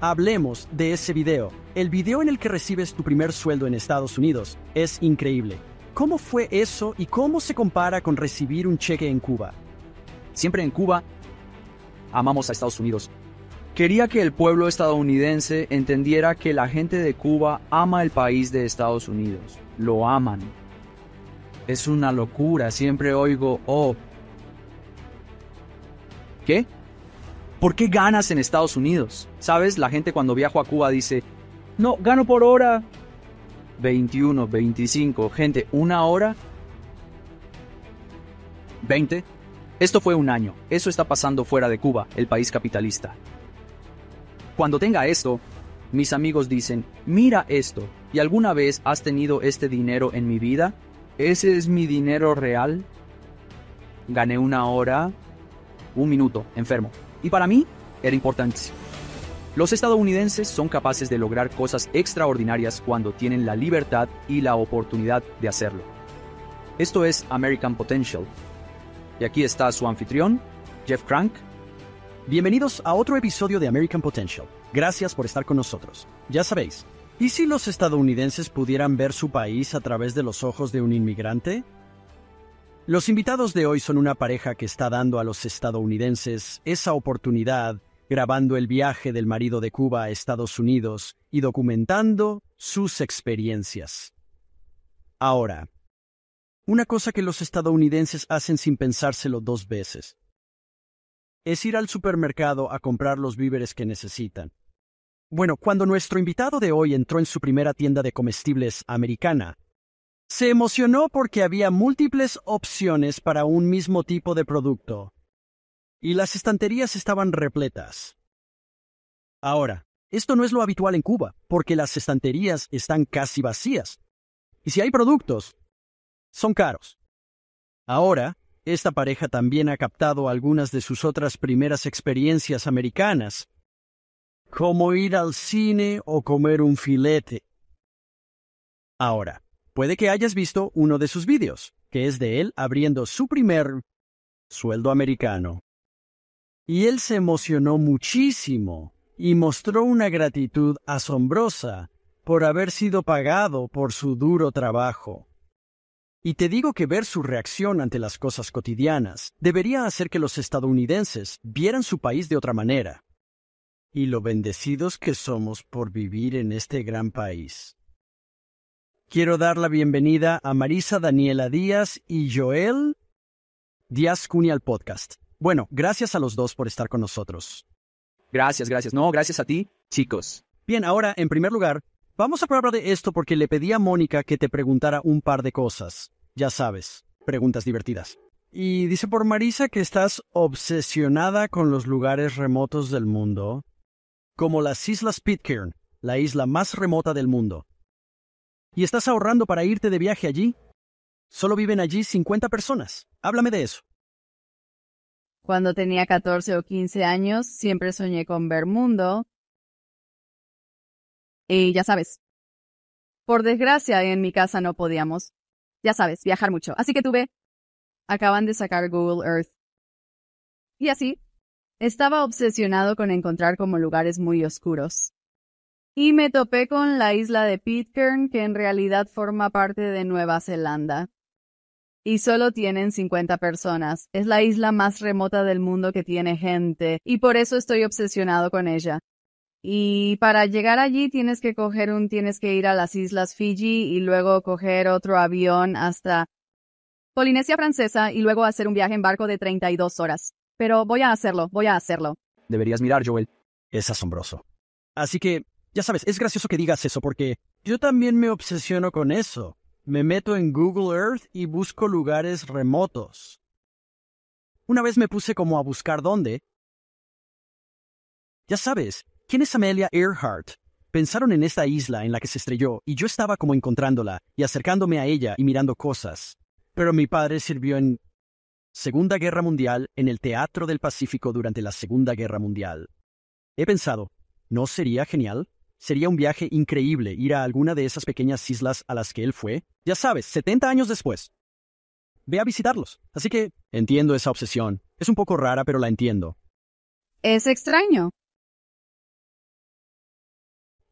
Hablemos de ese video. El video en el que recibes tu primer sueldo en Estados Unidos es increíble. ¿Cómo fue eso y cómo se compara con recibir un cheque en Cuba? Siempre en Cuba amamos a Estados Unidos. Quería que el pueblo estadounidense entendiera que la gente de Cuba ama el país de Estados Unidos. Lo aman. Es una locura. Siempre oigo, oh. ¿Qué? ¿Por qué ganas en Estados Unidos? ¿Sabes? La gente cuando viajo a Cuba dice, no, gano por hora. 21, 25, gente, una hora. 20. Esto fue un año. Eso está pasando fuera de Cuba, el país capitalista. Cuando tenga esto, mis amigos dicen, mira esto, ¿y alguna vez has tenido este dinero en mi vida? ¿Ese es mi dinero real? Gané una hora, un minuto, enfermo. Y para mí, era importantísimo. Los estadounidenses son capaces de lograr cosas extraordinarias cuando tienen la libertad y la oportunidad de hacerlo. Esto es American Potential. Y aquí está su anfitrión, Jeff Crank. Bienvenidos a otro episodio de American Potential. Gracias por estar con nosotros. Ya sabéis, ¿y si los estadounidenses pudieran ver su país a través de los ojos de un inmigrante? Los invitados de hoy son una pareja que está dando a los estadounidenses esa oportunidad grabando el viaje del marido de Cuba a Estados Unidos y documentando sus experiencias. Ahora, una cosa que los estadounidenses hacen sin pensárselo dos veces es ir al supermercado a comprar los víveres que necesitan. Bueno, cuando nuestro invitado de hoy entró en su primera tienda de comestibles americana, se emocionó porque había múltiples opciones para un mismo tipo de producto. Y las estanterías estaban repletas. Ahora, esto no es lo habitual en Cuba, porque las estanterías están casi vacías. Y si hay productos, son caros. Ahora, esta pareja también ha captado algunas de sus otras primeras experiencias americanas, como ir al cine o comer un filete. Ahora, Puede que hayas visto uno de sus vídeos, que es de él abriendo su primer sueldo americano. Y él se emocionó muchísimo y mostró una gratitud asombrosa por haber sido pagado por su duro trabajo. Y te digo que ver su reacción ante las cosas cotidianas debería hacer que los estadounidenses vieran su país de otra manera. Y lo bendecidos que somos por vivir en este gran país. Quiero dar la bienvenida a Marisa Daniela Díaz y Joel Díaz Cuni al podcast. Bueno, gracias a los dos por estar con nosotros. Gracias, gracias. No, gracias a ti, chicos. Bien, ahora, en primer lugar, vamos a hablar de esto porque le pedí a Mónica que te preguntara un par de cosas. Ya sabes, preguntas divertidas. Y dice por Marisa que estás obsesionada con los lugares remotos del mundo, como las Islas Pitcairn, la isla más remota del mundo. ¿Y estás ahorrando para irte de viaje allí? Solo viven allí 50 personas. Háblame de eso. Cuando tenía 14 o 15 años, siempre soñé con ver mundo. Y ya sabes. Por desgracia, en mi casa no podíamos. Ya sabes, viajar mucho. Así que tuve. Acaban de sacar Google Earth. Y así, estaba obsesionado con encontrar como lugares muy oscuros. Y me topé con la isla de Pitcairn, que en realidad forma parte de Nueva Zelanda. Y solo tienen 50 personas. Es la isla más remota del mundo que tiene gente, y por eso estoy obsesionado con ella. Y para llegar allí tienes que coger un, tienes que ir a las islas Fiji y luego coger otro avión hasta Polinesia Francesa y luego hacer un viaje en barco de 32 horas. Pero voy a hacerlo, voy a hacerlo. Deberías mirar, Joel. Es asombroso. Así que ya sabes, es gracioso que digas eso porque yo también me obsesiono con eso. Me meto en Google Earth y busco lugares remotos. Una vez me puse como a buscar dónde. Ya sabes, ¿quién es Amelia Earhart? Pensaron en esta isla en la que se estrelló y yo estaba como encontrándola y acercándome a ella y mirando cosas. Pero mi padre sirvió en Segunda Guerra Mundial en el Teatro del Pacífico durante la Segunda Guerra Mundial. He pensado, ¿no sería genial? Sería un viaje increíble ir a alguna de esas pequeñas islas a las que él fue, ya sabes, 70 años después. Ve a visitarlos. Así que entiendo esa obsesión. Es un poco rara, pero la entiendo. Es extraño.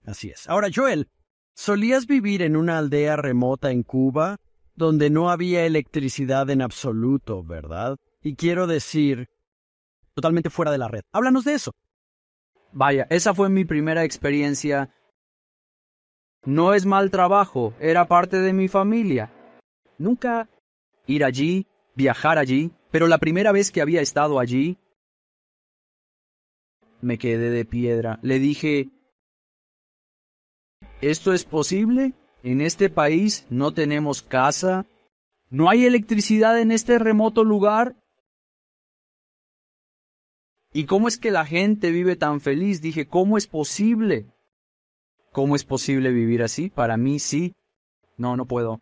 Así es. Ahora, Joel, solías vivir en una aldea remota en Cuba donde no había electricidad en absoluto, ¿verdad? Y quiero decir, totalmente fuera de la red. Háblanos de eso. Vaya, esa fue mi primera experiencia. No es mal trabajo, era parte de mi familia. Nunca ir allí, viajar allí, pero la primera vez que había estado allí, me quedé de piedra. Le dije, ¿esto es posible? En este país no tenemos casa, no hay electricidad en este remoto lugar. ¿Y cómo es que la gente vive tan feliz? Dije, ¿cómo es posible? ¿Cómo es posible vivir así? Para mí sí. No, no puedo.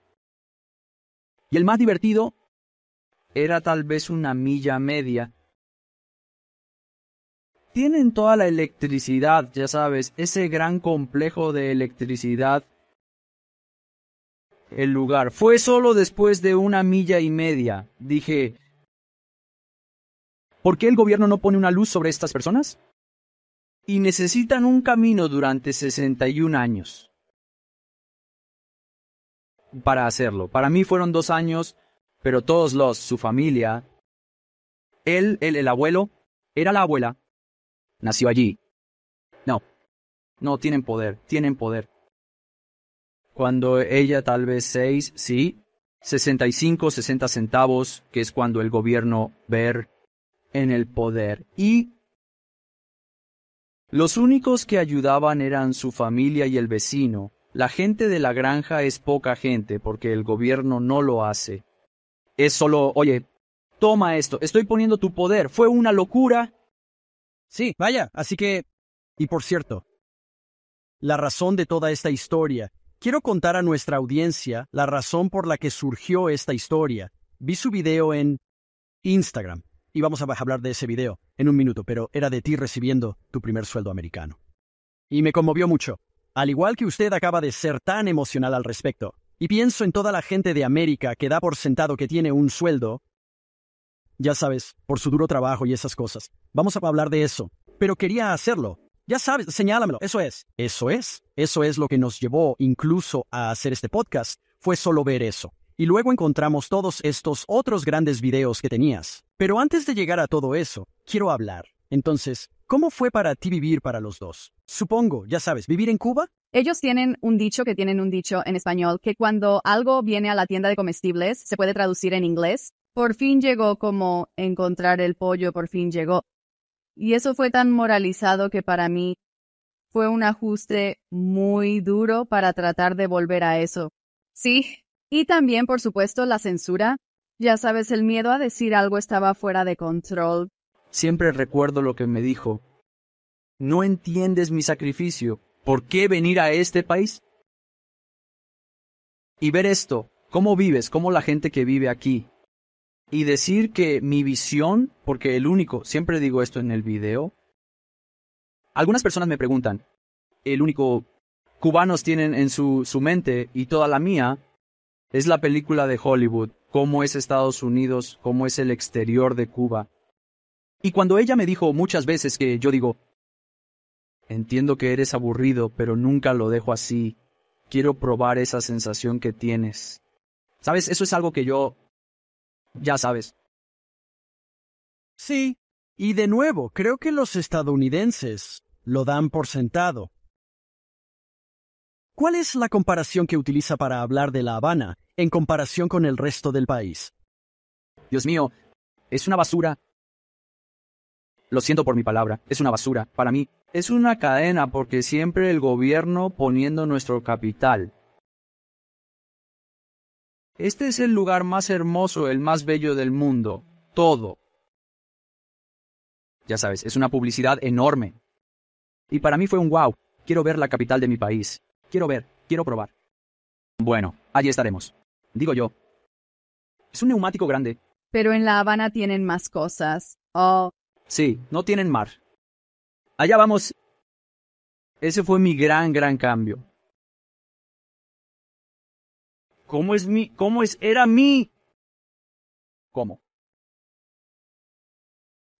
Y el más divertido era tal vez una milla media. Tienen toda la electricidad, ya sabes, ese gran complejo de electricidad. El lugar fue solo después de una milla y media. Dije, ¿por qué el gobierno no pone una luz sobre estas personas? Y necesitan un camino durante 61 años para hacerlo. Para mí fueron dos años, pero todos los, su familia, él, él, el abuelo, era la abuela, nació allí. No, no, tienen poder, tienen poder. Cuando ella tal vez seis, sí, 65, 60 centavos, que es cuando el gobierno ver en el poder. Y los únicos que ayudaban eran su familia y el vecino, la gente de la granja es poca gente porque el gobierno no lo hace. Es solo, oye, toma esto, estoy poniendo tu poder, fue una locura. Sí, vaya, así que... Y por cierto, la razón de toda esta historia. Quiero contar a nuestra audiencia la razón por la que surgió esta historia. Vi su video en Instagram y vamos a hablar de ese video en un minuto, pero era de ti recibiendo tu primer sueldo americano. Y me conmovió mucho. Al igual que usted acaba de ser tan emocional al respecto, y pienso en toda la gente de América que da por sentado que tiene un sueldo, ya sabes, por su duro trabajo y esas cosas. Vamos a hablar de eso, pero quería hacerlo. Ya sabes, señálamelo. Eso es. Eso es. Eso es lo que nos llevó incluso a hacer este podcast. Fue solo ver eso. Y luego encontramos todos estos otros grandes videos que tenías. Pero antes de llegar a todo eso, quiero hablar. Entonces, ¿Cómo fue para ti vivir para los dos? Supongo, ya sabes, vivir en Cuba. Ellos tienen un dicho que tienen un dicho en español que cuando algo viene a la tienda de comestibles se puede traducir en inglés. Por fin llegó como encontrar el pollo, por fin llegó. Y eso fue tan moralizado que para mí fue un ajuste muy duro para tratar de volver a eso. Sí, y también, por supuesto, la censura. Ya sabes, el miedo a decir algo estaba fuera de control, Siempre recuerdo lo que me dijo. ¿No entiendes mi sacrificio? ¿Por qué venir a este país? Y ver esto, cómo vives, cómo la gente que vive aquí. Y decir que mi visión, porque el único, siempre digo esto en el video, algunas personas me preguntan, el único cubanos tienen en su, su mente y toda la mía es la película de Hollywood, cómo es Estados Unidos, cómo es el exterior de Cuba. Y cuando ella me dijo muchas veces que yo digo, entiendo que eres aburrido, pero nunca lo dejo así, quiero probar esa sensación que tienes. ¿Sabes? Eso es algo que yo... ya sabes. Sí, y de nuevo, creo que los estadounidenses lo dan por sentado. ¿Cuál es la comparación que utiliza para hablar de La Habana en comparación con el resto del país? Dios mío, es una basura lo siento por mi palabra, es una basura. Para mí, es una cadena porque siempre el gobierno poniendo nuestro capital. Este es el lugar más hermoso, el más bello del mundo. Todo. Ya sabes, es una publicidad enorme. Y para mí fue un wow. Quiero ver la capital de mi país. Quiero ver, quiero probar. Bueno, allí estaremos. Digo yo. Es un neumático grande. Pero en La Habana tienen más cosas. Oh, Sí, no tienen mar. Allá vamos. Ese fue mi gran, gran cambio. ¿Cómo es mi, cómo es, era mi? ¿Cómo?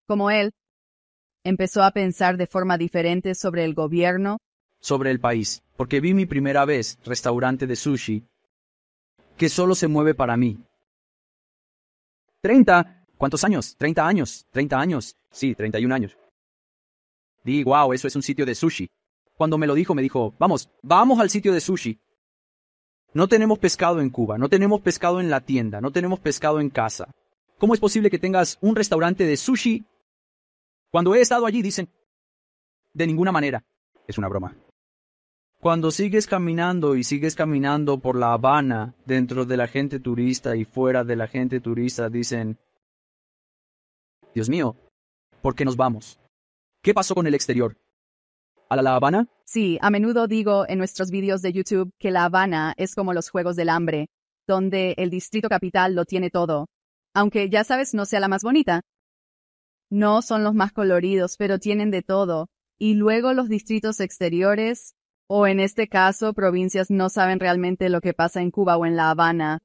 Como él, empezó a pensar de forma diferente sobre el gobierno. Sobre el país, porque vi mi primera vez restaurante de sushi que solo se mueve para mí. Treinta. ¿Cuántos años? Treinta años. Treinta años. Sí, treinta y un años. Di, wow, eso es un sitio de sushi. Cuando me lo dijo, me dijo, vamos, vamos al sitio de sushi. No tenemos pescado en Cuba, no tenemos pescado en la tienda, no tenemos pescado en casa. ¿Cómo es posible que tengas un restaurante de sushi? Cuando he estado allí dicen, de ninguna manera. Es una broma. Cuando sigues caminando y sigues caminando por La Habana, dentro de la gente turista y fuera de la gente turista, dicen, Dios mío, ¿por qué nos vamos? ¿Qué pasó con el exterior? ¿A la, la Habana? Sí, a menudo digo en nuestros vídeos de YouTube que La Habana es como los Juegos del Hambre, donde el distrito capital lo tiene todo. Aunque ya sabes no sea la más bonita. No son los más coloridos, pero tienen de todo. Y luego los distritos exteriores, o en este caso provincias, no saben realmente lo que pasa en Cuba o en La Habana.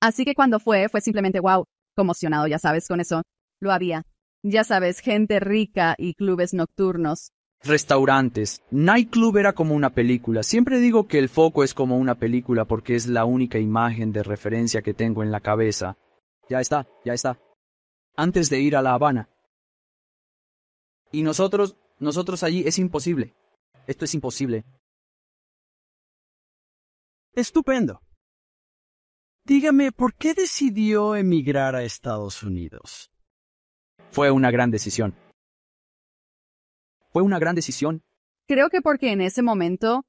Así que cuando fue, fue simplemente wow, conmocionado, ya sabes, con eso. Lo había. Ya sabes, gente rica y clubes nocturnos restaurantes. Nightclub era como una película. Siempre digo que el foco es como una película porque es la única imagen de referencia que tengo en la cabeza. Ya está, ya está. Antes de ir a La Habana. Y nosotros, nosotros allí es imposible. Esto es imposible. Estupendo. Dígame, ¿por qué decidió emigrar a Estados Unidos? Fue una gran decisión. Fue una gran decisión. Creo que porque en ese momento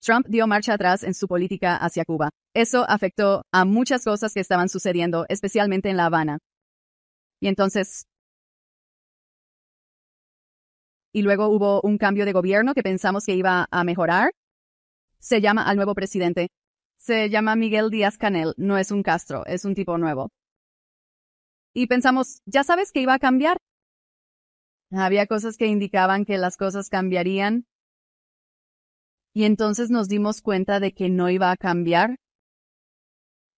Trump dio marcha atrás en su política hacia Cuba. Eso afectó a muchas cosas que estaban sucediendo, especialmente en La Habana. Y entonces... Y luego hubo un cambio de gobierno que pensamos que iba a mejorar. Se llama al nuevo presidente. Se llama Miguel Díaz Canel. No es un Castro, es un tipo nuevo. Y pensamos, ya sabes que iba a cambiar. Había cosas que indicaban que las cosas cambiarían. Y entonces nos dimos cuenta de que no iba a cambiar.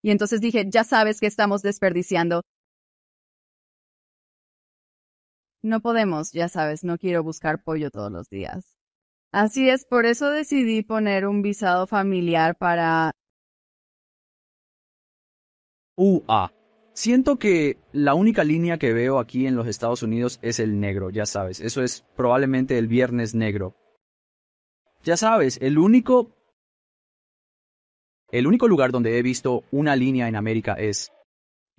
Y entonces dije, ya sabes que estamos desperdiciando. No podemos, ya sabes, no quiero buscar pollo todos los días. Así es, por eso decidí poner un visado familiar para... UA. Siento que la única línea que veo aquí en los Estados Unidos es el negro, ya sabes. Eso es probablemente el viernes negro. Ya sabes, el único... El único lugar donde he visto una línea en América es...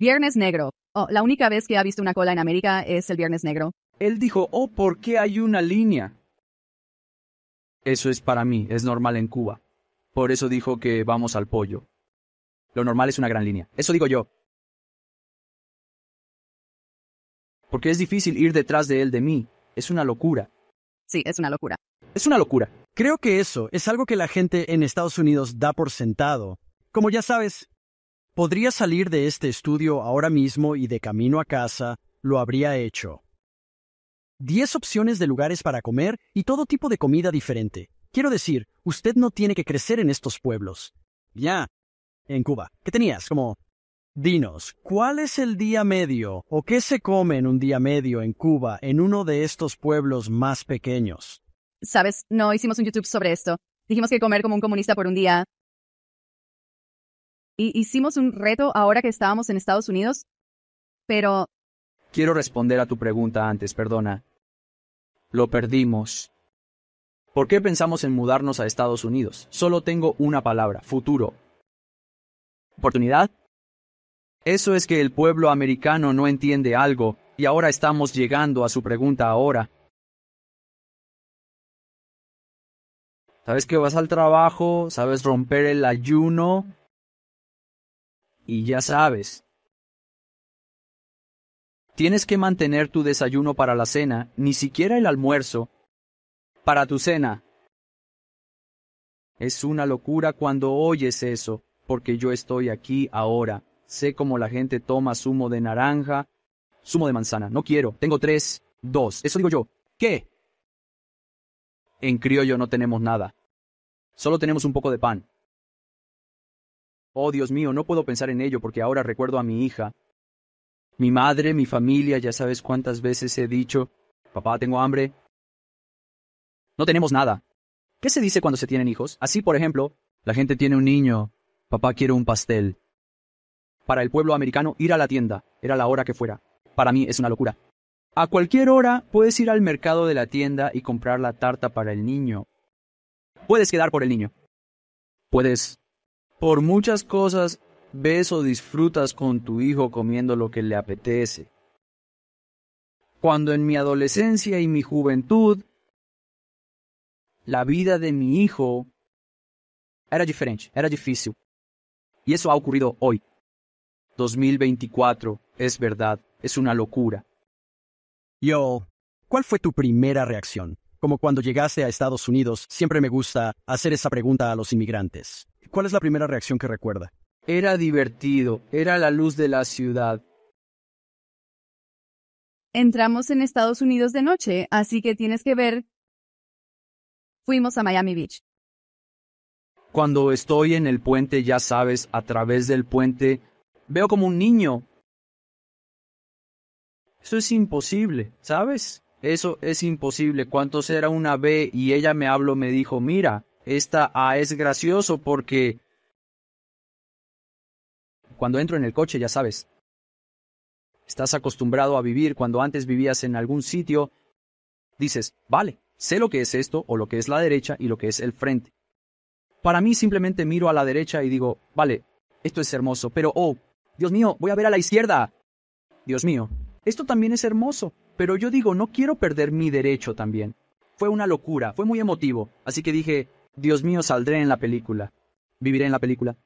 Viernes negro. Oh, la única vez que ha visto una cola en América es el viernes negro. Él dijo, oh, ¿por qué hay una línea? Eso es para mí, es normal en Cuba. Por eso dijo que vamos al pollo. Lo normal es una gran línea. Eso digo yo. porque es difícil ir detrás de él de mí. Es una locura. Sí, es una locura. Es una locura. Creo que eso es algo que la gente en Estados Unidos da por sentado. Como ya sabes, podría salir de este estudio ahora mismo y de camino a casa lo habría hecho. Diez opciones de lugares para comer y todo tipo de comida diferente. Quiero decir, usted no tiene que crecer en estos pueblos. Ya. En Cuba. ¿Qué tenías? Como Dinos, ¿cuál es el día medio o qué se come en un día medio en Cuba, en uno de estos pueblos más pequeños? Sabes, no hicimos un YouTube sobre esto. Dijimos que comer como un comunista por un día. Y hicimos un reto ahora que estábamos en Estados Unidos. Pero... Quiero responder a tu pregunta antes, perdona. Lo perdimos. ¿Por qué pensamos en mudarnos a Estados Unidos? Solo tengo una palabra, futuro. ¿Oportunidad? Eso es que el pueblo americano no entiende algo, y ahora estamos llegando a su pregunta ahora. Sabes que vas al trabajo, sabes romper el ayuno, y ya sabes. Tienes que mantener tu desayuno para la cena, ni siquiera el almuerzo, para tu cena. Es una locura cuando oyes eso, porque yo estoy aquí ahora. Sé cómo la gente toma zumo de naranja, zumo de manzana. No quiero. Tengo tres, dos. Eso digo yo. ¿Qué? En criollo no tenemos nada. Solo tenemos un poco de pan. Oh, Dios mío, no puedo pensar en ello porque ahora recuerdo a mi hija. Mi madre, mi familia, ya sabes cuántas veces he dicho, papá, tengo hambre. No tenemos nada. ¿Qué se dice cuando se tienen hijos? Así, por ejemplo, la gente tiene un niño, papá quiere un pastel. Para el pueblo americano, ir a la tienda, era la hora que fuera. Para mí es una locura. A cualquier hora puedes ir al mercado de la tienda y comprar la tarta para el niño. Puedes quedar por el niño. Puedes, por muchas cosas, ves o disfrutas con tu hijo comiendo lo que le apetece. Cuando en mi adolescencia y mi juventud, la vida de mi hijo era diferente, era difícil. Y eso ha ocurrido hoy. 2024, es verdad, es una locura. Yo, ¿cuál fue tu primera reacción? Como cuando llegaste a Estados Unidos, siempre me gusta hacer esa pregunta a los inmigrantes. ¿Cuál es la primera reacción que recuerda? Era divertido, era la luz de la ciudad. Entramos en Estados Unidos de noche, así que tienes que ver. Fuimos a Miami Beach. Cuando estoy en el puente, ya sabes, a través del puente, veo como un niño. Eso es imposible, ¿sabes? Eso es imposible. ¿Cuántos era una B? Y ella me habló, me dijo, mira, esta A es gracioso porque... Cuando entro en el coche, ya sabes. Estás acostumbrado a vivir cuando antes vivías en algún sitio. Dices, vale, sé lo que es esto o lo que es la derecha y lo que es el frente. Para mí simplemente miro a la derecha y digo, vale, esto es hermoso, pero oh, Dios mío, voy a ver a la izquierda. Dios mío, esto también es hermoso, pero yo digo, no quiero perder mi derecho también. Fue una locura, fue muy emotivo, así que dije, Dios mío, saldré en la película. Viviré en la película.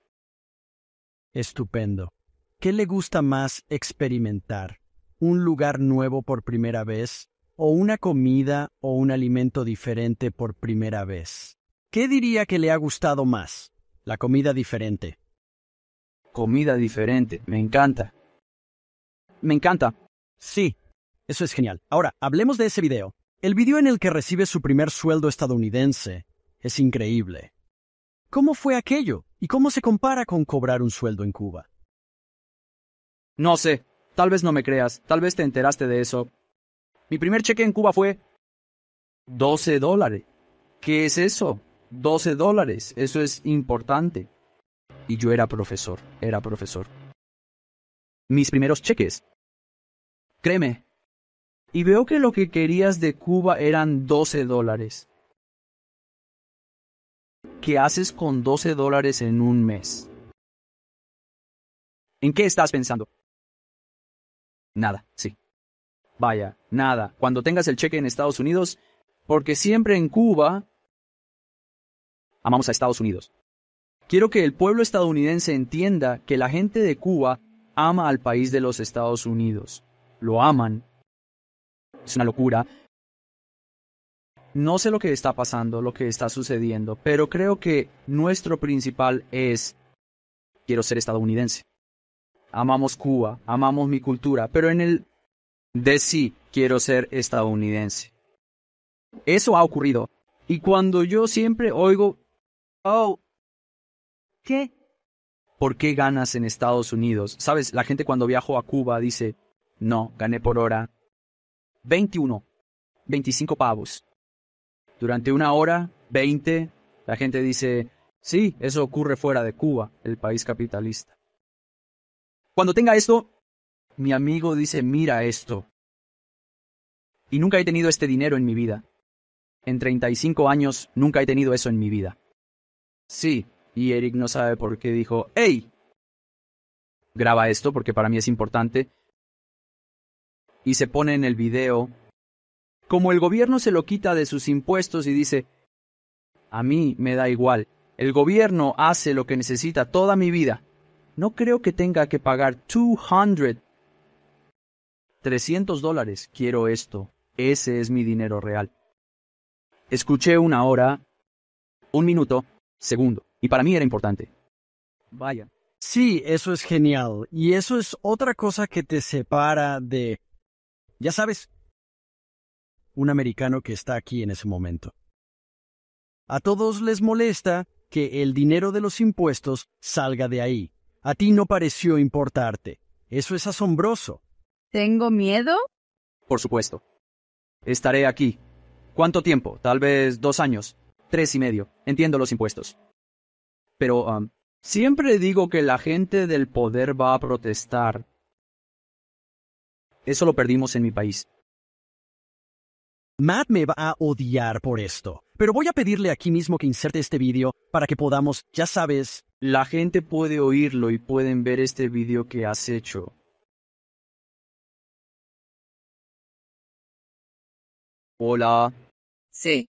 Estupendo. ¿Qué le gusta más experimentar? ¿Un lugar nuevo por primera vez? ¿O una comida o un alimento diferente por primera vez? ¿Qué diría que le ha gustado más? La comida diferente. Comida diferente, me encanta. Me encanta. Sí, eso es genial. Ahora, hablemos de ese video. El video en el que recibe su primer sueldo estadounidense es increíble. ¿Cómo fue aquello? ¿Y cómo se compara con cobrar un sueldo en Cuba? No sé, tal vez no me creas, tal vez te enteraste de eso. Mi primer cheque en Cuba fue 12 dólares. ¿Qué es eso? 12 dólares, eso es importante. Y yo era profesor, era profesor. Mis primeros cheques. Créeme. Y veo que lo que querías de Cuba eran 12 dólares. ¿Qué haces con 12 dólares en un mes? ¿En qué estás pensando? Nada, sí. Vaya, nada. Cuando tengas el cheque en Estados Unidos, porque siempre en Cuba amamos a Estados Unidos. Quiero que el pueblo estadounidense entienda que la gente de Cuba ama al país de los Estados Unidos. Lo aman. Es una locura. No sé lo que está pasando, lo que está sucediendo, pero creo que nuestro principal es quiero ser estadounidense. Amamos Cuba, amamos mi cultura, pero en el de sí quiero ser estadounidense. Eso ha ocurrido. Y cuando yo siempre oigo Oh. ¿Qué? ¿Por qué ganas en Estados Unidos? Sabes, la gente cuando viajo a Cuba dice, no, gané por hora 21, 25 pavos. Durante una hora, 20, la gente dice, sí, eso ocurre fuera de Cuba, el país capitalista. Cuando tenga esto, mi amigo dice, mira esto. Y nunca he tenido este dinero en mi vida. En 35 años nunca he tenido eso en mi vida. Sí, y Eric no sabe por qué dijo, ¡Hey! Graba esto porque para mí es importante. Y se pone en el video. Como el gobierno se lo quita de sus impuestos y dice, a mí me da igual, el gobierno hace lo que necesita toda mi vida. No creo que tenga que pagar 200. 300 dólares. Quiero esto. Ese es mi dinero real. Escuché una hora, un minuto, segundo. Y para mí era importante. Vaya. Sí, eso es genial. Y eso es otra cosa que te separa de, ya sabes, un americano que está aquí en ese momento. A todos les molesta que el dinero de los impuestos salga de ahí. A ti no pareció importarte. Eso es asombroso. ¿Tengo miedo? Por supuesto. Estaré aquí ¿Cuánto tiempo? Tal vez dos años. Tres y medio. Entiendo los impuestos. Pero um, siempre digo que la gente del poder va a protestar. Eso lo perdimos en mi país. Matt me va a odiar por esto, pero voy a pedirle aquí mismo que inserte este vídeo para que podamos, ya sabes, La gente puede oírlo y pueden ver este video que has hecho. Hola. Sí.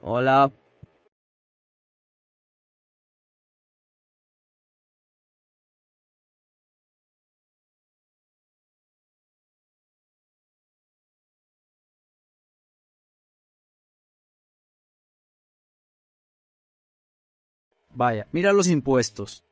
Hola. Vaya, mira los impuestos.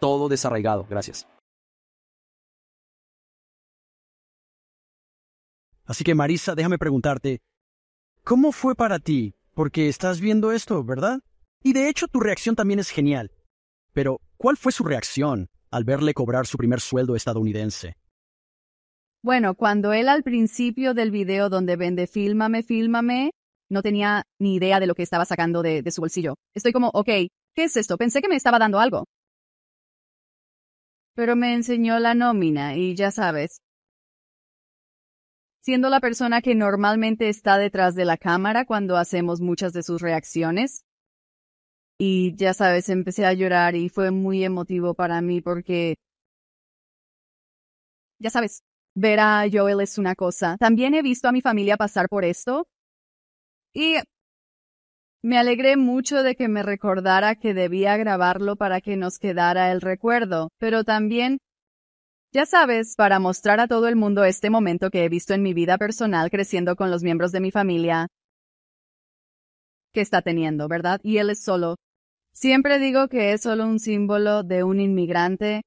Todo desarraigado, gracias. Así que Marisa, déjame preguntarte, ¿cómo fue para ti? Porque estás viendo esto, ¿verdad? Y de hecho tu reacción también es genial. Pero, ¿cuál fue su reacción al verle cobrar su primer sueldo estadounidense? Bueno, cuando él al principio del video donde vende Fílmame, Fílmame, no tenía ni idea de lo que estaba sacando de, de su bolsillo. Estoy como, ok, ¿qué es esto? Pensé que me estaba dando algo. Pero me enseñó la nómina y ya sabes. Siendo la persona que normalmente está detrás de la cámara cuando hacemos muchas de sus reacciones. Y ya sabes, empecé a llorar y fue muy emotivo para mí porque... Ya sabes, ver a Joel es una cosa. También he visto a mi familia pasar por esto. Y me alegré mucho de que me recordara que debía grabarlo para que nos quedara el recuerdo, pero también, ya sabes, para mostrar a todo el mundo este momento que he visto en mi vida personal creciendo con los miembros de mi familia que está teniendo, ¿verdad? Y él es solo. Siempre digo que es solo un símbolo de un inmigrante,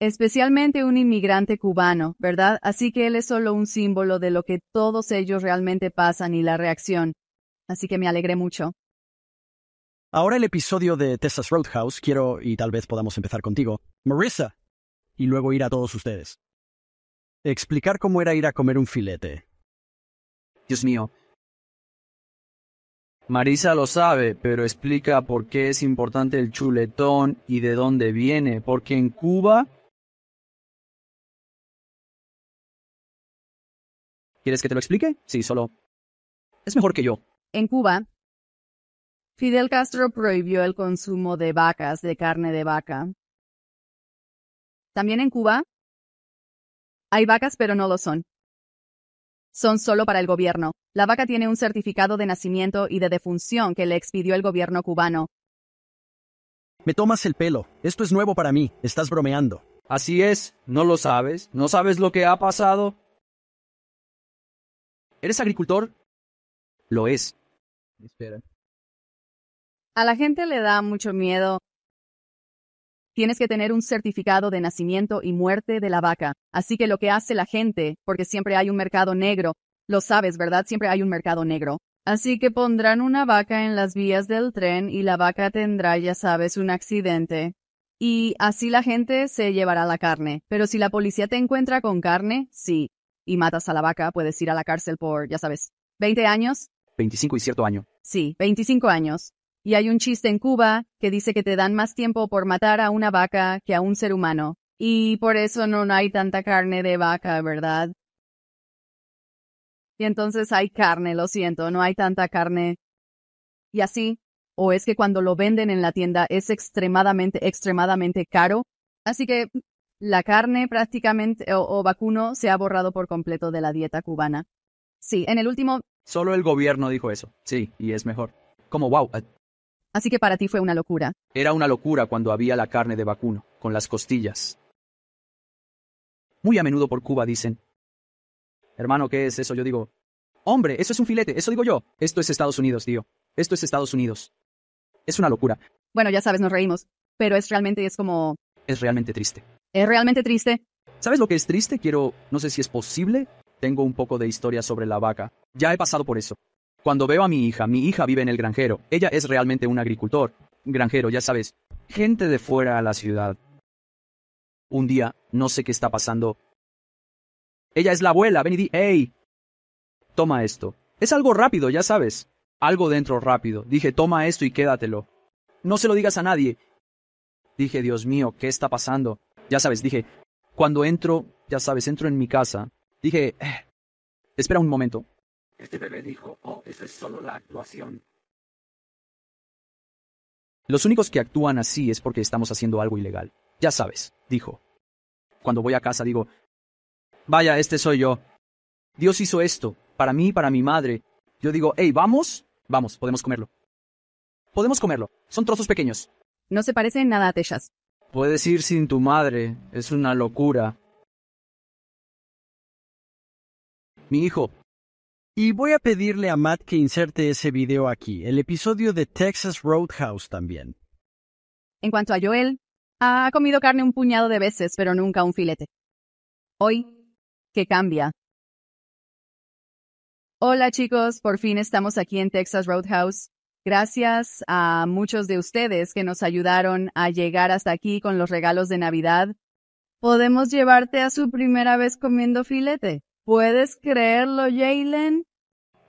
especialmente un inmigrante cubano, ¿verdad? Así que él es solo un símbolo de lo que todos ellos realmente pasan y la reacción así que me alegré mucho. Ahora el episodio de Texas Roadhouse, quiero, y tal vez podamos empezar contigo, Marissa, y luego ir a todos ustedes. Explicar cómo era ir a comer un filete. Dios mío. Marisa lo sabe, pero explica por qué es importante el chuletón y de dónde viene, porque en Cuba... ¿Quieres que te lo explique? Sí, solo... Es mejor que yo. En Cuba, Fidel Castro prohibió el consumo de vacas, de carne de vaca. También en Cuba hay vacas, pero no lo son. Son solo para el gobierno. La vaca tiene un certificado de nacimiento y de defunción que le expidió el gobierno cubano. Me tomas el pelo. Esto es nuevo para mí. Estás bromeando. Así es, ¿no lo sabes? ¿No sabes lo que ha pasado? ¿Eres agricultor? Lo es. Espera. A la gente le da mucho miedo. Tienes que tener un certificado de nacimiento y muerte de la vaca. Así que lo que hace la gente, porque siempre hay un mercado negro, lo sabes, ¿verdad? Siempre hay un mercado negro. Así que pondrán una vaca en las vías del tren y la vaca tendrá, ya sabes, un accidente. Y así la gente se llevará la carne. Pero si la policía te encuentra con carne, sí. Y matas a la vaca, puedes ir a la cárcel por, ya sabes, 20 años. 25 y cierto año. Sí, 25 años. Y hay un chiste en Cuba que dice que te dan más tiempo por matar a una vaca que a un ser humano. Y por eso no hay tanta carne de vaca, ¿verdad? Y entonces hay carne, lo siento, no hay tanta carne. Y así, o es que cuando lo venden en la tienda es extremadamente, extremadamente caro. Así que la carne prácticamente o, vacuno se ha borrado por completo de la dieta cubana. Sí, en el último Solo el gobierno dijo eso. Sí, y es mejor. Como wow. Así que para ti fue una locura. Era una locura cuando había la carne de vacuno, con las costillas. Muy a menudo por Cuba dicen, hermano, ¿qué es eso? Yo digo, hombre, eso es un filete, eso digo yo. Esto es Estados Unidos, tío. Esto es Estados Unidos. Es una locura. Bueno, ya sabes, nos reímos, pero es realmente, es como, Es realmente triste. es realmente triste. ¿Sabes lo que es triste? Quiero, no sé si es posible. Tengo un poco de historia sobre la vaca. Ya he pasado por eso. Cuando veo a mi hija, mi hija vive en el granjero. Ella es realmente un agricultor. Granjero, ya sabes. Gente de fuera a la ciudad. Un día, no sé qué está pasando. Ella es la abuela. Ven y di, hey. Toma esto. Es algo rápido, ya sabes. Algo dentro rápido. Dije, toma esto y quédatelo. No se lo digas a nadie. Dije, Dios mío, ¿qué está pasando? Ya sabes, dije, cuando entro, ya sabes, entro en mi casa. Dije, "Eh, espera un momento. Este bebé dijo, oh, eso es solo la actuación. Los únicos que actúan así es porque estamos haciendo algo ilegal. Ya sabes, dijo. Cuando voy a casa digo, vaya, este soy yo. Dios hizo esto, para mí y para mi madre. Yo digo, hey, vamos, vamos, podemos comerlo. Podemos comerlo. Son trozos pequeños. No se parece en nada a Texas. Puedes ir sin tu madre. Es una locura. Mi hijo, Y voy a pedirle a Matt que inserte ese video aquí, el episodio de Texas Roadhouse también. En cuanto a Joel, ha comido carne un puñado de veces, pero nunca un filete. Hoy, ¿qué cambia? Hola chicos, por fin estamos aquí en Texas Roadhouse. Gracias a muchos de ustedes que nos ayudaron a llegar hasta aquí con los regalos de Navidad. Podemos llevarte a su primera vez comiendo filete. ¿Puedes creerlo, Jalen?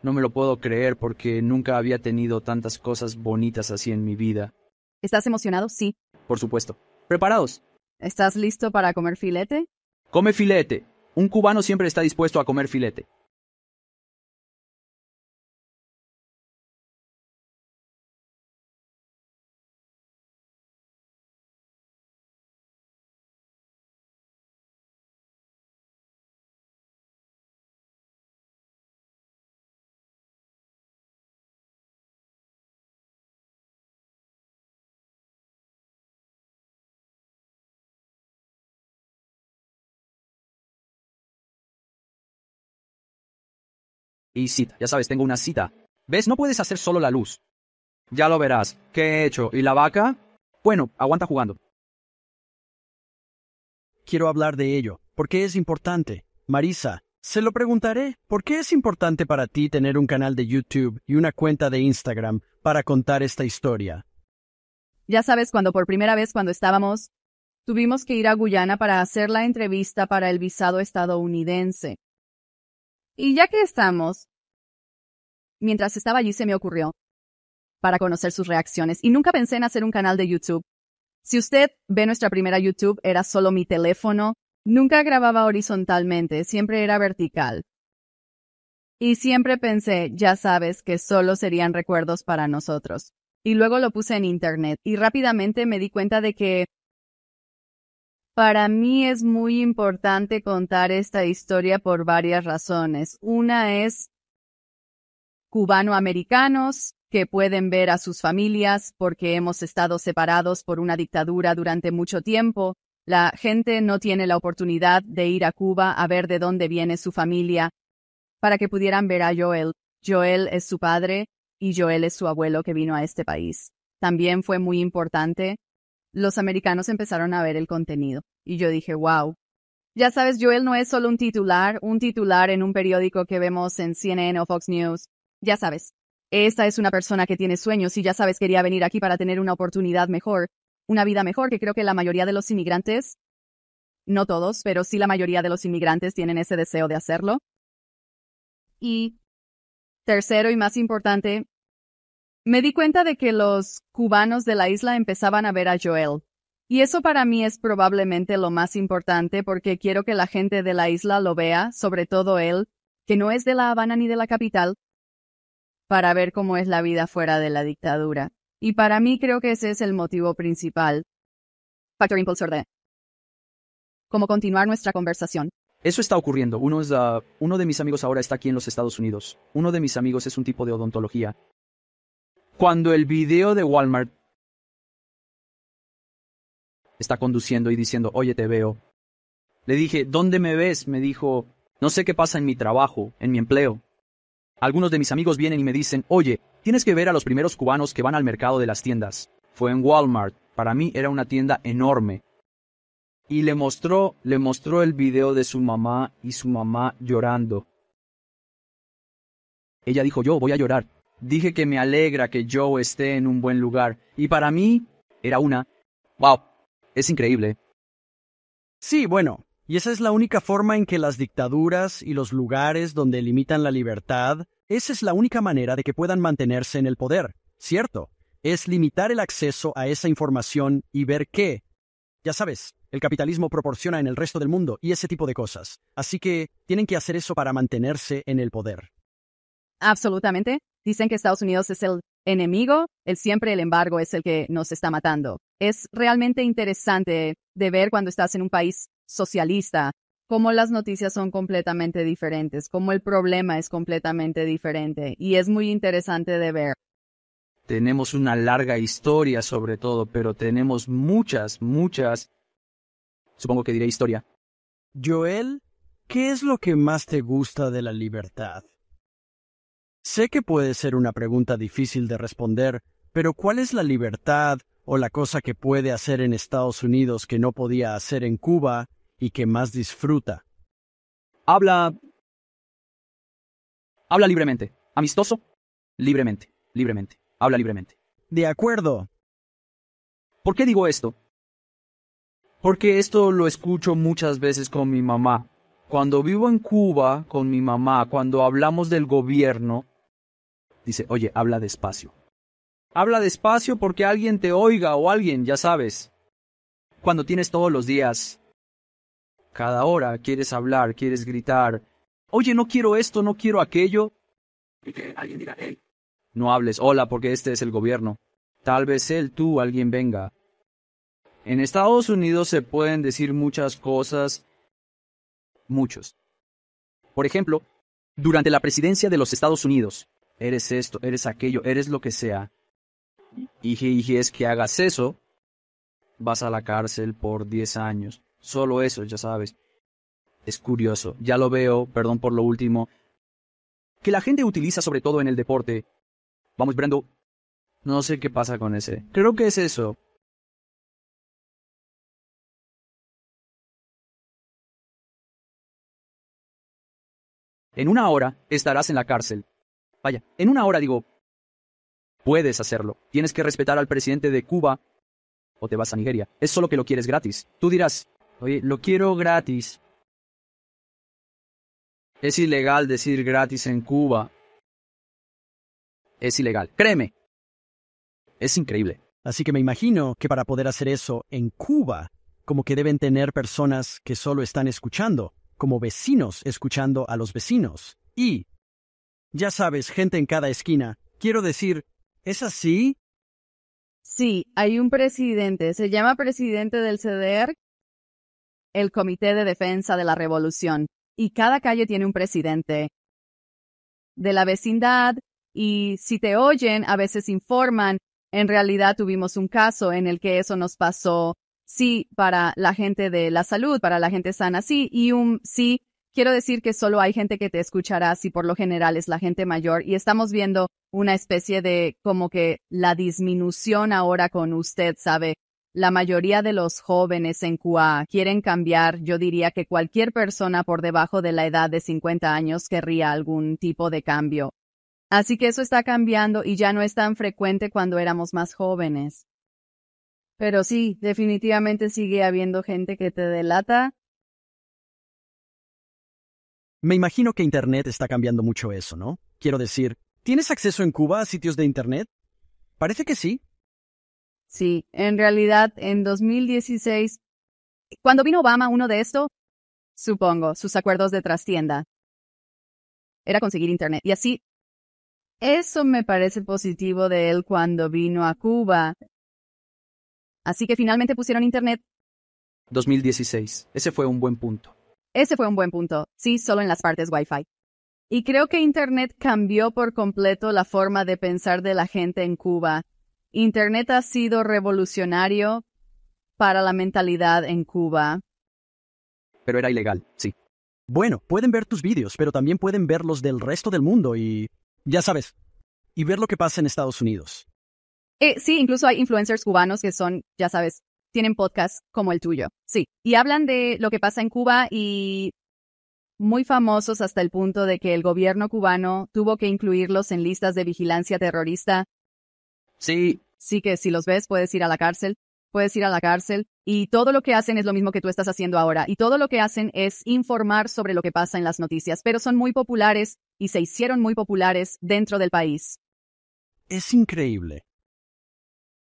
no me lo puedo creer porque nunca había tenido tantas cosas bonitas así en mi vida. ¿Estás emocionado? Sí. Por supuesto. ¿Preparados? ¿Estás listo para comer filete? Come filete. Un cubano siempre está dispuesto a comer filete. Y cita, ya sabes, tengo una cita. ¿Ves? No puedes hacer solo la luz. Ya lo verás. ¿Qué he hecho? ¿Y la vaca? Bueno, aguanta jugando. Quiero hablar de ello, porque es importante. Marisa, se lo preguntaré, ¿por qué es importante para ti tener un canal de YouTube y una cuenta de Instagram para contar esta historia? Ya sabes, cuando por primera vez cuando estábamos, tuvimos que ir a Guyana para hacer la entrevista para el visado estadounidense. Y ya que estamos, mientras estaba allí se me ocurrió para conocer sus reacciones y nunca pensé en hacer un canal de YouTube. Si usted ve nuestra primera YouTube, era solo mi teléfono, nunca grababa horizontalmente, siempre era vertical. Y siempre pensé, ya sabes, que solo serían recuerdos para nosotros. Y luego lo puse en Internet y rápidamente me di cuenta de que para mí es muy importante contar esta historia por varias razones. Una es cubanoamericanos que pueden ver a sus familias porque hemos estado separados por una dictadura durante mucho tiempo. La gente no tiene la oportunidad de ir a Cuba a ver de dónde viene su familia para que pudieran ver a Joel. Joel es su padre y Joel es su abuelo que vino a este país. También fue muy importante. Los americanos empezaron a ver el contenido y yo dije, wow. Ya sabes, Joel no es solo un titular, un titular en un periódico que vemos en CNN o Fox News. Ya sabes, esta es una persona que tiene sueños y ya sabes quería venir aquí para tener una oportunidad mejor, una vida mejor que creo que la mayoría de los inmigrantes, no todos, pero sí la mayoría de los inmigrantes tienen ese deseo de hacerlo. Y tercero y más importante, me di cuenta de que los cubanos de la isla empezaban a ver a Joel. Y eso para mí es probablemente lo más importante porque quiero que la gente de la isla lo vea, sobre todo él, que no es de La Habana ni de la capital, para ver cómo es la vida fuera de la dictadura. Y para mí creo que ese es el motivo principal. Factor impulsor de. Cómo continuar nuestra conversación. Eso está ocurriendo. Uno, es, ah, uno de mis amigos ahora está aquí en los Estados Unidos. Uno de mis amigos es un tipo de odontología. Cuando el video de Walmart está conduciendo y diciendo, oye, te veo. Le dije, ¿dónde me ves? Me dijo, no sé qué pasa en mi trabajo, en mi empleo. Algunos de mis amigos vienen y me dicen, oye, tienes que ver a los primeros cubanos que van al mercado de las tiendas. Fue en Walmart. Para mí era una tienda enorme. Y le mostró, le mostró el video de su mamá y su mamá llorando. Ella dijo, yo voy a llorar. Dije que me alegra que Joe esté en un buen lugar. Y para mí era una... ¡Wow! Es increíble. Sí, bueno, y esa es la única forma en que las dictaduras y los lugares donde limitan la libertad, esa es la única manera de que puedan mantenerse en el poder, ¿cierto? Es limitar el acceso a esa información y ver qué. Ya sabes, el capitalismo proporciona en el resto del mundo y ese tipo de cosas. Así que tienen que hacer eso para mantenerse en el poder. Absolutamente. Dicen que Estados Unidos es el enemigo, el siempre el embargo es el que nos está matando. Es realmente interesante de ver cuando estás en un país socialista cómo las noticias son completamente diferentes, cómo el problema es completamente diferente y es muy interesante de ver. Tenemos una larga historia sobre todo, pero tenemos muchas, muchas... Supongo que diré historia. Joel, ¿qué es lo que más te gusta de la libertad? Sé que puede ser una pregunta difícil de responder, pero ¿cuál es la libertad o la cosa que puede hacer en Estados Unidos que no podía hacer en Cuba y que más disfruta? Habla... Habla libremente. Amistoso. Libremente. Libremente. Habla libremente. De acuerdo. ¿Por qué digo esto? Porque esto lo escucho muchas veces con mi mamá. Cuando vivo en Cuba con mi mamá, cuando hablamos del gobierno, dice, oye, habla despacio. Habla despacio porque alguien te oiga o alguien, ya sabes. Cuando tienes todos los días, cada hora quieres hablar, quieres gritar, oye, no quiero esto, no quiero aquello. Y que alguien diga, hey, No hables, hola, porque este es el gobierno. Tal vez él, tú, alguien venga. En Estados Unidos se pueden decir muchas cosas, muchos. Por ejemplo, durante la presidencia de los Estados Unidos, eres esto, eres aquello, eres lo que sea. Y si es que hagas eso, vas a la cárcel por 10 años. Solo eso, ya sabes. Es curioso, ya lo veo, perdón por lo último, que la gente utiliza sobre todo en el deporte. Vamos, Brando. No sé qué pasa con ese. Creo que es eso. En una hora estarás en la cárcel. Vaya, en una hora digo, puedes hacerlo. Tienes que respetar al presidente de Cuba o te vas a Nigeria. Es solo que lo quieres gratis. Tú dirás, oye, lo quiero gratis. Es ilegal decir gratis en Cuba. Es ilegal. Créeme. Es increíble. Así que me imagino que para poder hacer eso en Cuba, como que deben tener personas que solo están escuchando, como vecinos escuchando a los vecinos. Y, ya sabes, gente en cada esquina. Quiero decir, ¿es así? Sí, hay un presidente, se llama presidente del CDR, el Comité de Defensa de la Revolución, y cada calle tiene un presidente de la vecindad, y si te oyen, a veces informan, en realidad tuvimos un caso en el que eso nos pasó, sí, para la gente de la salud, para la gente sana, sí, y un sí, quiero decir que solo hay gente que te escuchará si por lo general es la gente mayor, y estamos viendo una especie de como que la disminución ahora con usted, sabe, la mayoría de los jóvenes en Cuba quieren cambiar. Yo diría que cualquier persona por debajo de la edad de 50 años querría algún tipo de cambio. Así que eso está cambiando y ya no es tan frecuente cuando éramos más jóvenes. Pero sí, definitivamente sigue habiendo gente que te delata. Me imagino que Internet está cambiando mucho eso, ¿no? Quiero decir, ¿tienes acceso en Cuba a sitios de Internet? Parece que sí. Sí, en realidad en 2016, cuando vino Obama, uno de esto, supongo, sus acuerdos de trastienda, era conseguir Internet. Y así, eso me parece positivo de él cuando vino a Cuba. Así que finalmente pusieron Internet. 2016. Ese fue un buen punto. Ese fue un buen punto. Sí, solo en las partes Wi-Fi. Y creo que Internet cambió por completo la forma de pensar de la gente en Cuba. Internet ha sido revolucionario para la mentalidad en Cuba. Pero era ilegal, sí. Bueno, pueden ver tus vídeos, pero también pueden ver los del resto del mundo y... ya sabes, y ver lo que pasa en Estados Unidos. Eh, sí, incluso hay influencers cubanos que son, ya sabes, tienen podcasts como el tuyo. Sí. Y hablan de lo que pasa en Cuba y muy famosos hasta el punto de que el gobierno cubano tuvo que incluirlos en listas de vigilancia terrorista. Sí, Sí que si los ves puedes ir a la cárcel, puedes ir a la cárcel y todo lo que hacen es lo mismo que tú estás haciendo ahora y todo lo que hacen es informar sobre lo que pasa en las noticias, pero son muy populares y se hicieron muy populares dentro del país. Es increíble.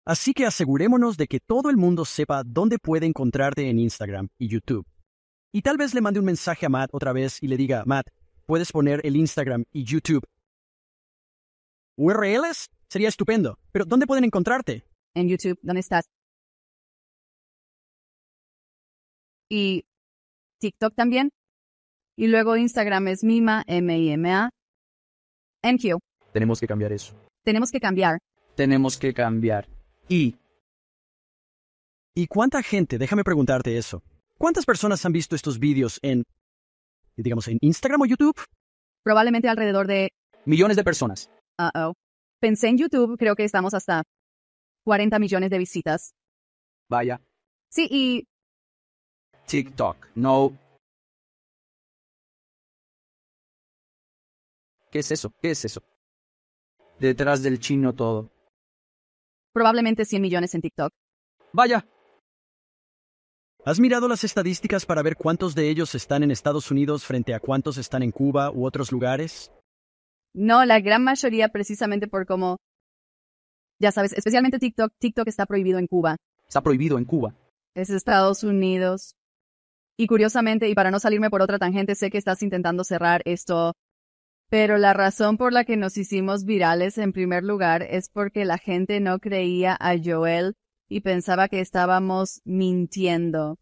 Así que asegurémonos de que todo el mundo sepa dónde puede encontrarte en Instagram y YouTube. Y tal vez le mande un mensaje a Matt otra vez y le diga, Matt, ¿puedes poner el Instagram y YouTube? ¿URLs? Sería estupendo. Pero ¿dónde pueden encontrarte? En YouTube, ¿dónde estás? Y TikTok también. Y luego Instagram es Mima, M-I-M-A. MQ. tenemos que cambiar eso. Tenemos que cambiar. Tenemos que cambiar. Y ¿Y cuánta gente, déjame preguntarte eso, cuántas personas han visto estos vídeos en, digamos, en Instagram o YouTube? Probablemente alrededor de millones de personas. Uh-oh. Pensé en YouTube, creo que estamos hasta 40 millones de visitas. Vaya. Sí, y TikTok. No. ¿Qué es eso? ¿Qué es eso? Detrás del chino todo. Probablemente 100 millones en TikTok. Vaya. ¿Has mirado las estadísticas para ver cuántos de ellos están en Estados Unidos frente a cuántos están en Cuba u otros lugares? No, la gran mayoría precisamente por cómo, ya sabes, especialmente TikTok, TikTok está prohibido en Cuba. Está prohibido en Cuba. Es Estados Unidos. Y curiosamente, y para no salirme por otra tangente, sé que estás intentando cerrar esto, pero la razón por la que nos hicimos virales en primer lugar es porque la gente no creía a Joel y pensaba que estábamos mintiendo.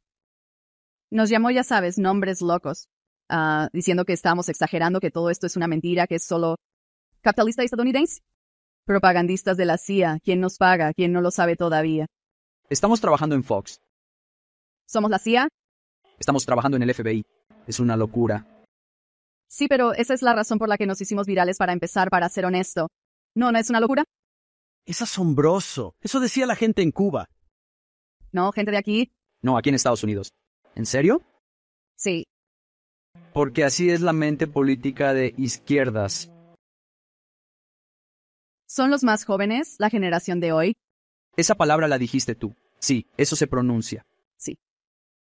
Nos llamó, ya sabes, nombres locos, ah, diciendo que estábamos exagerando, que todo esto es una mentira, que es solo capitalista estadounidense. Propagandistas de la CIA, ¿quién nos paga? ¿Quién no lo sabe todavía? Estamos trabajando en Fox. ¿Somos la CIA? Estamos trabajando en el FBI. Es una locura. Sí, pero esa es la razón por la que nos hicimos virales para empezar, para ser honesto. ¿No, no es una locura? Es asombroso. Eso decía la gente en Cuba. No, gente de aquí. No, aquí en Estados Unidos. ¿En serio? Sí. Porque así es la mente política de izquierdas. Son los más jóvenes, la generación de hoy. Esa palabra la dijiste tú. Sí, eso se pronuncia. Sí.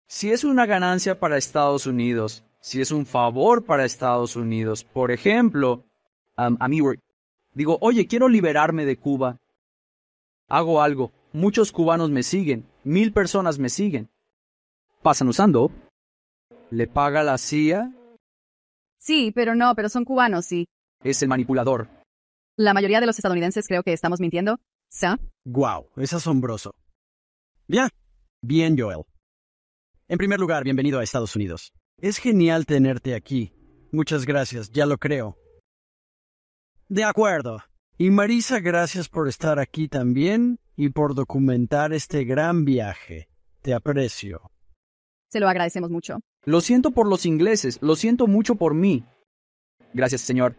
Si es una ganancia para Estados Unidos, si es un favor para Estados Unidos, por ejemplo, um, a mí digo, oye, quiero liberarme de Cuba. Hago algo. Muchos cubanos me siguen. Mil personas me siguen. Pasan usando. ¿Le paga la CIA? Sí, pero no, pero son cubanos, sí. Es el manipulador. La mayoría de los estadounidenses creo que estamos mintiendo. ¿Sí? Guau, es asombroso. Bien, bien, Joel. En primer lugar, bienvenido a Estados Unidos. Es genial tenerte aquí. Muchas gracias, ya lo creo. De acuerdo. Y Marisa, gracias por estar aquí también y por documentar este gran viaje. Te aprecio. Se lo agradecemos mucho. Lo siento por los ingleses, lo siento mucho por mí. Gracias, señor.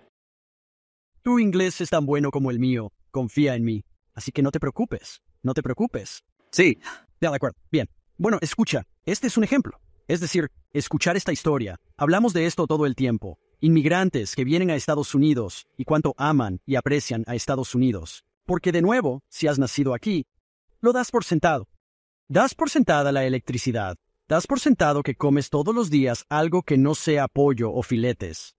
Tu inglés es tan bueno como el mío. Confía en mí. Así que no te preocupes. No te preocupes. Sí. Ya, de acuerdo. Bien. Bueno, escucha. Este es un ejemplo. Es decir, escuchar esta historia. Hablamos de esto todo el tiempo. Inmigrantes que vienen a Estados Unidos y cuánto aman y aprecian a Estados Unidos. Porque de nuevo, si has nacido aquí, lo das por sentado. Das por sentada la electricidad. Das por sentado que comes todos los días algo que no sea pollo o filetes.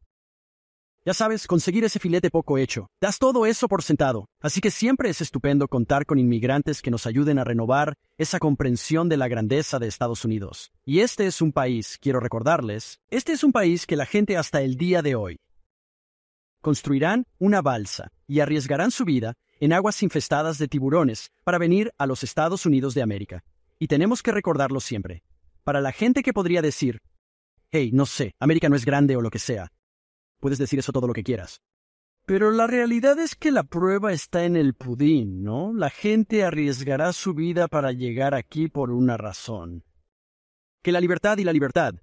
Ya sabes, conseguir ese filete poco hecho. Das todo eso por sentado. Así que siempre es estupendo contar con inmigrantes que nos ayuden a renovar esa comprensión de la grandeza de Estados Unidos. Y este es un país, quiero recordarles, este es un país que la gente hasta el día de hoy construirán una balsa y arriesgarán su vida en aguas infestadas de tiburones para venir a los Estados Unidos de América. Y tenemos que recordarlo siempre. Para la gente que podría decir, hey, no sé, América no es grande o lo que sea, Puedes decir eso todo lo que quieras. Pero la realidad es que la prueba está en el pudín, ¿no? La gente arriesgará su vida para llegar aquí por una razón. Que la libertad y la libertad.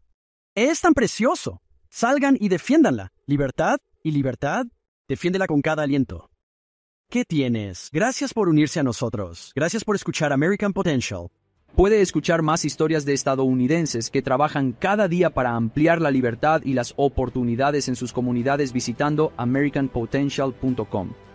Es tan precioso. Salgan y defiéndanla. Libertad y libertad, defiéndela con cada aliento. ¿Qué tienes? Gracias por unirse a nosotros. Gracias por escuchar American Potential. Puede escuchar más historias de estadounidenses que trabajan cada día para ampliar la libertad y las oportunidades en sus comunidades visitando americanpotential.com.